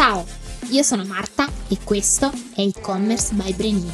Ciao, io sono Marta e questo è e-commerce by Brenini,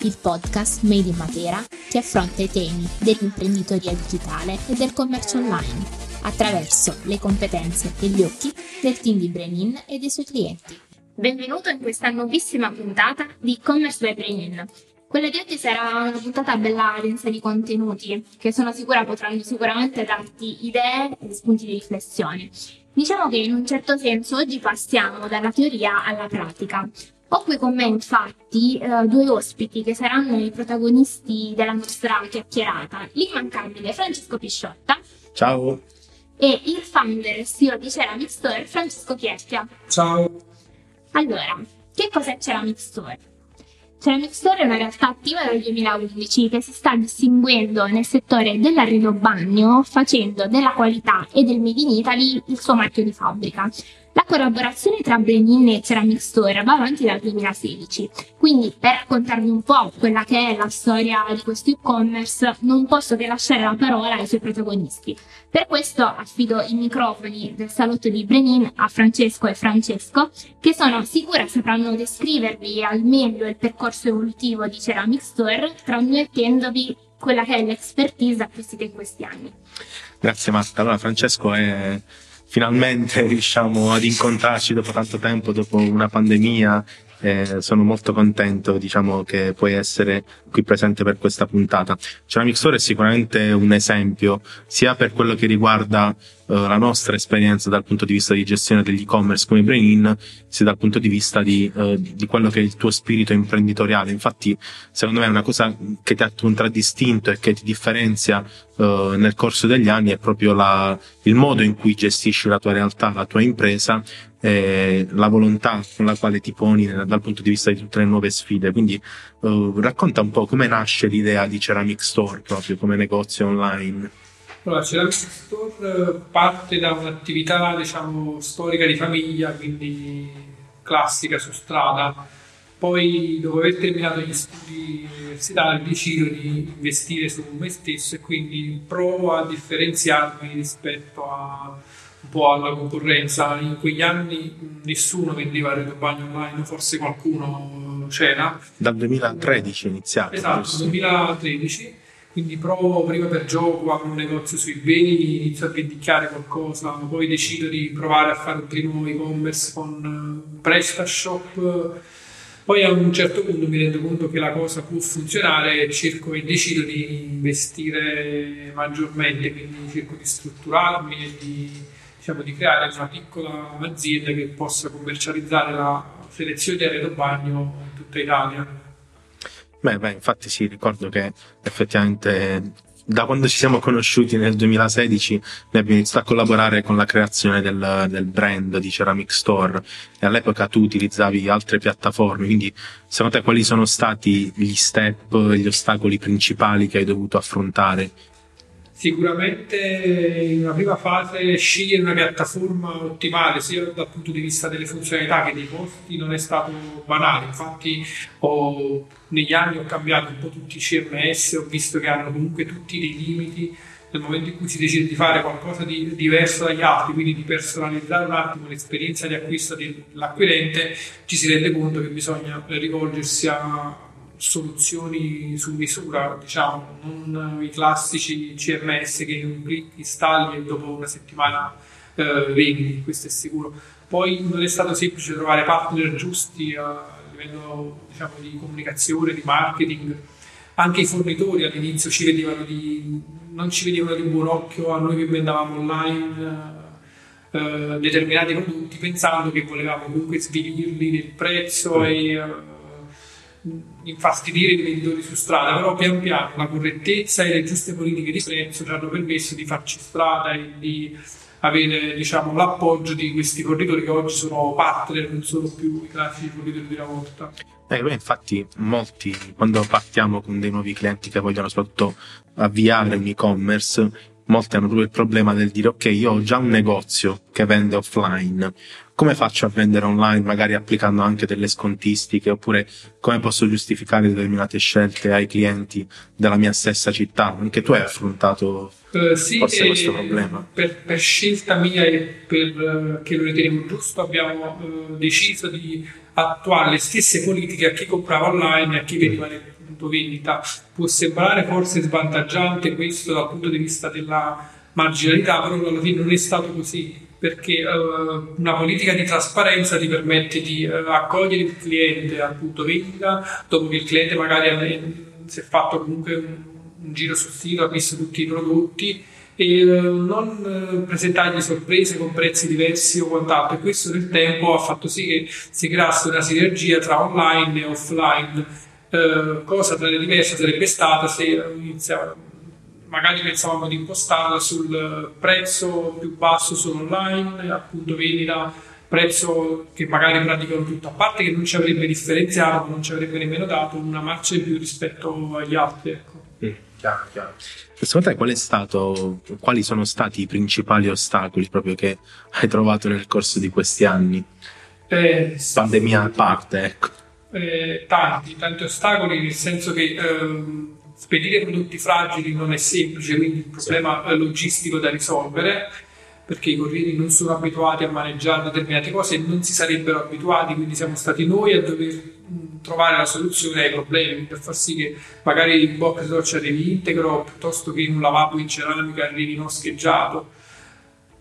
il podcast made in Matera che affronta i temi dell'imprenditoria digitale e del commercio online attraverso le competenze e gli occhi del team di Brenin e dei suoi clienti. Benvenuto in questa nuovissima puntata di e-commerce by Brenin. Quella di oggi sarà una puntata bella densa di contenuti che sono sicura potranno sicuramente darti idee e spunti di riflessione. Diciamo che in un certo senso oggi passiamo dalla teoria alla pratica. Ho qui con me infatti eh, due ospiti che saranno i protagonisti della nostra chiacchierata, l'immancabile Francesco Pisciotta. Ciao. E il founder e CEO di Ceramic Store, Francesco Chiestia. Ciao. Allora, che cos'è Ceramic Store? Ceramic Store è una realtà attiva dal 2011 che si sta distinguendo nel settore dell'arredo bagno facendo della qualità e del Made in Italy il suo marchio di fabbrica. La collaborazione tra Brenin e Ceramic Store va avanti dal 2016, quindi per raccontarvi un po' quella che è la storia di questo e-commerce non posso che lasciare la parola ai suoi protagonisti. Per questo affido i microfoni del salotto di Brenin a Francesco e Francesco, che sono sicura sapranno descrivervi al meglio il percorso evolutivo di Ceramic Store, trasmettendovi quella che è l'expertise acquisita in questi anni. Grazie Marta. Allora Francesco è finalmente riusciamo ad incontrarci dopo tanto tempo, dopo una pandemia. Eh, sono molto contento diciamo, che puoi essere qui presente per questa puntata. Ceramic Store è sicuramente un esempio sia per quello che riguarda eh, la nostra esperienza dal punto di vista di gestione degli e-commerce come Brain, sia dal punto di vista di, eh, di, quello che è il tuo spirito imprenditoriale. Infatti, secondo me, una cosa che ti ha contraddistinto e che ti differenzia eh, nel corso degli anni è proprio la, il modo in cui gestisci la tua realtà, la tua impresa eh, la volontà con la quale ti poni dal punto di vista di tutte le nuove sfide. Quindi uh, racconta un po' come nasce l'idea di Ceramic Store proprio come negozio online. Allora, Ceramic Store parte da un'attività diciamo storica di famiglia, quindi classica su strada. Poi, dopo aver terminato gli studi universitari, decido di investire su me stesso e quindi provo a differenziarmi rispetto a un po' alla concorrenza. In quegli anni nessuno vendeva il bagno online, forse qualcuno c'era. Dal 2013 è iniziato. Esatto, 2013. Quindi provo prima per gioco, apro un negozio sui beni, inizio a vendicare qualcosa, poi decido di provare a fare un primo e-commerce con eh, PrestaShop. Poi a un certo punto mi rendo conto che la cosa può funzionare e cerco e decido di investire maggiormente, quindi cerco di strutturarmi e di diciamo, di creare una piccola azienda che possa commercializzare la selezione di arredo bagno in tutta Italia. Beh, beh, infatti sì, ricordo che effettivamente da quando ci siamo conosciuti nel 2016 ne abbiamo iniziato a collaborare con la creazione del, del, brand di Ceramic Store. E all'epoca tu utilizzavi altre piattaforme, quindi secondo te quali sono stati gli step, gli ostacoli principali che hai dovuto affrontare Sicuramente in una prima fase scegliere una piattaforma ottimale sia dal punto di vista delle funzionalità che dei costi non è stato banale, infatti ho, negli anni ho cambiato un po' tutti i CMS, ho visto che hanno comunque tutti dei limiti nel momento in cui si decide di fare qualcosa di diverso dagli altri, quindi di personalizzare un attimo l'esperienza di acquisto dell'acquirente, ci si rende conto che bisogna rivolgersi a soluzioni su misura, diciamo, non i classici CMS che un clic installi e dopo una settimana eh, vendi, questo è sicuro. Poi non è stato semplice trovare partner giusti a livello diciamo, di comunicazione, di marketing. Anche i fornitori all'inizio ci di, non ci vedevano di buon occhio a noi che vendavamo online eh, determinati prodotti pensando che volevamo comunque svilirli nel prezzo e eh, infastidire i venditori su strada, però pian piano la correttezza e le giuste politiche di prezzo ci hanno permesso di farci strada e di avere diciamo, l'appoggio di questi fornitori che oggi sono partner, non sono più i classici fornitori di volta. Eh, beh, infatti molti quando partiamo con dei nuovi clienti che vogliono soprattutto avviare un e-commerce molti hanno proprio il problema del dire ok io ho già un negozio che vende offline come faccio a vendere online, magari applicando anche delle scontistiche, oppure come posso giustificare determinate scelte ai clienti della mia stessa città? Anche tu hai affrontato uh, sì, forse questo problema. Per, per, scelta mia e perché lo ritenevo giusto abbiamo uh, deciso di attuare le stesse politiche a chi comprava online e a chi veniva nel punto vendita. Può sembrare forse svantaggiante questo dal punto di vista della marginalità, però alla fine non è stato così perché uh, una politica di trasparenza ti permette di uh, accogliere il cliente al punto vendita, dopo che il cliente magari ha, si è fatto comunque un, un, giro sul sito, ha visto tutti i prodotti e non presentargli sorprese con prezzi diversi o quant'altro. E questo nel tempo ha fatto sì che si creasse una sinergia tra online e offline. cosa tra le diverse sarebbe stata se iniziava magari pensavamo di impostarla sul prezzo più basso sull'online, appunto vendita, prezzo che magari praticano tutto, a parte che non ci avrebbe differenziato, non ci avrebbe nemmeno dato una marcia in più rispetto agli altri. Ecco. Mm, chiaro, chiaro. Secondo te qual stato, quali sono stati i principali ostacoli proprio che hai trovato nel corso di questi anni? Eh, Pandemia a parte, ecco. Eh, tanti, tanti ostacoli, nel senso che ehm, spedire prodotti fragili non è semplice, quindi il problema logistico da risolvere perché i corrieri non sono abituati a maneggiare determinate cose e non si sarebbero abituati, quindi siamo stati noi a dover trovare la soluzione ai problemi per far sì che magari il box doccia arrivi integro piuttosto che in un lavabo in ceramica arrivi non scheggiato.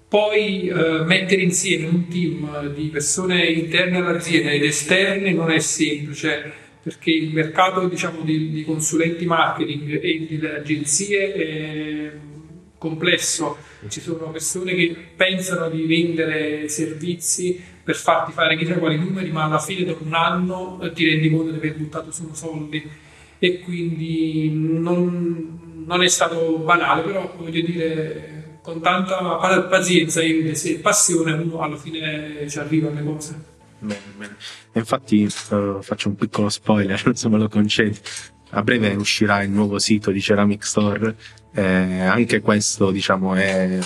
Poi eh, mettere insieme un team di persone interne all'azienda ed esterne non è semplice perché il mercato diciamo, di, di, consulenti marketing e delle agenzie è complesso, ci sono persone che pensano di vendere servizi per farti fare chissà quali numeri, ma alla fine dopo un anno ti rendi conto di aver buttato solo soldi e quindi non, non è stato banale, però voglio dire con tanta pazienza e passione uno alla fine ci arriva alle cose. Bene. Infatti uh, faccio un piccolo spoiler, se me lo concedi. A breve uscirà il nuovo sito di Ceramic Store. Eh, anche questo, diciamo, è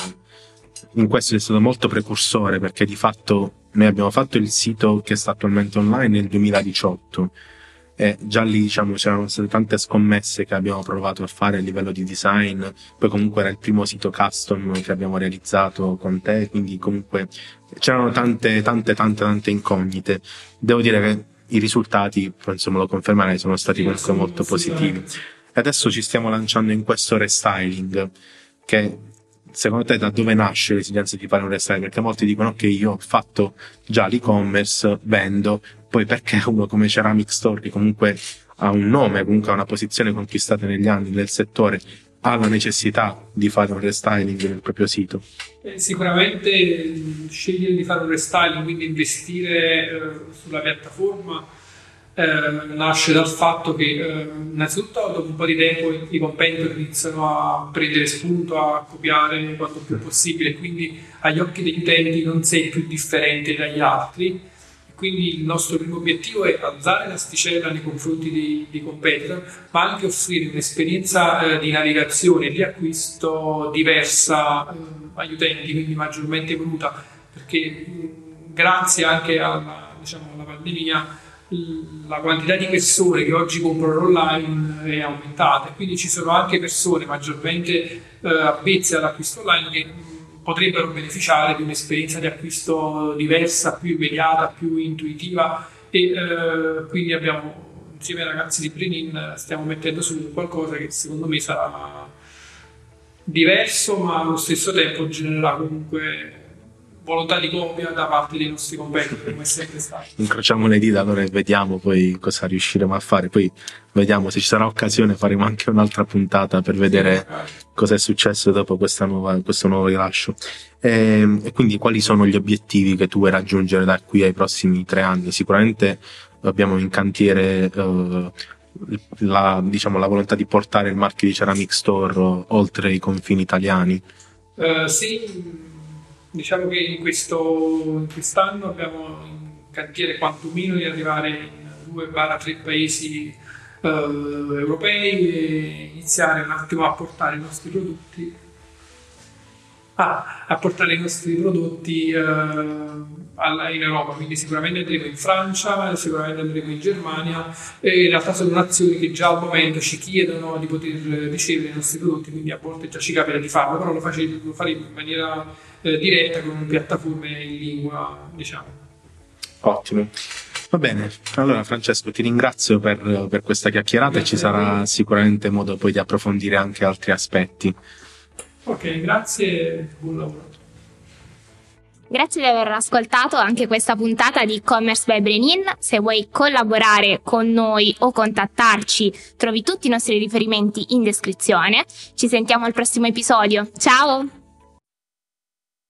in questo è stato molto precursore perché di fatto noi abbiamo fatto il sito che sta attualmente online nel 2018 e già lì diciamo c'erano state tante scommesse che abbiamo provato a fare a livello di design. Poi comunque era il primo sito custom che abbiamo realizzato con te quindi comunque c'erano tante tante tante tante incognite. Devo dire che i risultati me lo confermerai sono stati comunque molto positivi. E adesso ci stiamo lanciando in questo restyling che secondo te da dove nasce l'esigenza di fare un restyling? Perché molti dicono ok, io ho fatto già l'e-commerce, vendo, poi perché uno come Ceramic Store, che comunque ha un nome, comunque ha una posizione conquistata negli anni nel settore, ha la necessità di fare un restyling del proprio sito? Eh, sicuramente scegliere di fare un restyling, quindi investire eh, sulla piattaforma eh, nasce dal fatto che eh, innanzitutto dopo un po' di tempo i competitor iniziano a prendere spunto, a copiare quanto più possibile, quindi agli occhi degli utenti non sei più differente dagli altri. Quindi il nostro primo obiettivo è alzare l'asticella nei confronti dei, dei competitor, ma anche offrire un'esperienza eh, di navigazione e di acquisto diversa eh, agli utenti, quindi maggiormente voluta, perché mh, grazie anche alla, diciamo, alla pandemia la quantità di persone che oggi comprano online è aumentata, quindi ci sono anche persone maggiormente eh, avvezze all'acquisto online che potrebbero beneficiare di un'esperienza di acquisto diversa, più immediata, più intuitiva. E eh, quindi abbiamo insieme ai ragazzi di Brenin stiamo mettendo su qualcosa che secondo me sarà diverso ma allo stesso tempo genererà comunque volontà di copia da parte dei nostri competitor, come è sempre stato. Incrociamo le dita allora e vediamo poi cosa riusciremo a fare. Poi vediamo se ci sarà occasione, faremo anche un'altra puntata per vedere cosa è successo dopo nuova, questo nuovo rilascio. E, ehm, e, quindi quali sono gli obiettivi che tu vuoi raggiungere da qui ai prossimi tre anni? Sicuramente abbiamo in cantiere uh, la, diciamo, la volontà di portare il marchio di Ceramic Store oltre i confini italiani. Uh, sì, Diciamo che in, questo, quest'anno abbiamo in cantiere quantomeno di arrivare in 2-3 paesi eh, europei e iniziare un attimo a portare i nostri prodotti ah, a portare i nostri prodotti eh, in Europa, quindi sicuramente andremo in Francia, sicuramente andremo in Germania e in realtà sono nazioni che già al momento ci chiedono di poter ricevere i nostri prodotti, quindi a volte già ci capita di farlo, però lo, face, lo faremo in maniera eh, diretta con piattaforme in lingua, diciamo. Ottimo. Va bene, allora Francesco ti ringrazio per, per questa chiacchierata grazie e ci sarà sicuramente modo poi di approfondire anche altri aspetti. Ok, grazie e buon lavoro. Grazie di aver ascoltato anche questa puntata di e-commerce by Brenin. Se vuoi collaborare con noi o contattarci, trovi tutti i nostri riferimenti in descrizione. Ci sentiamo al prossimo episodio. Ciao!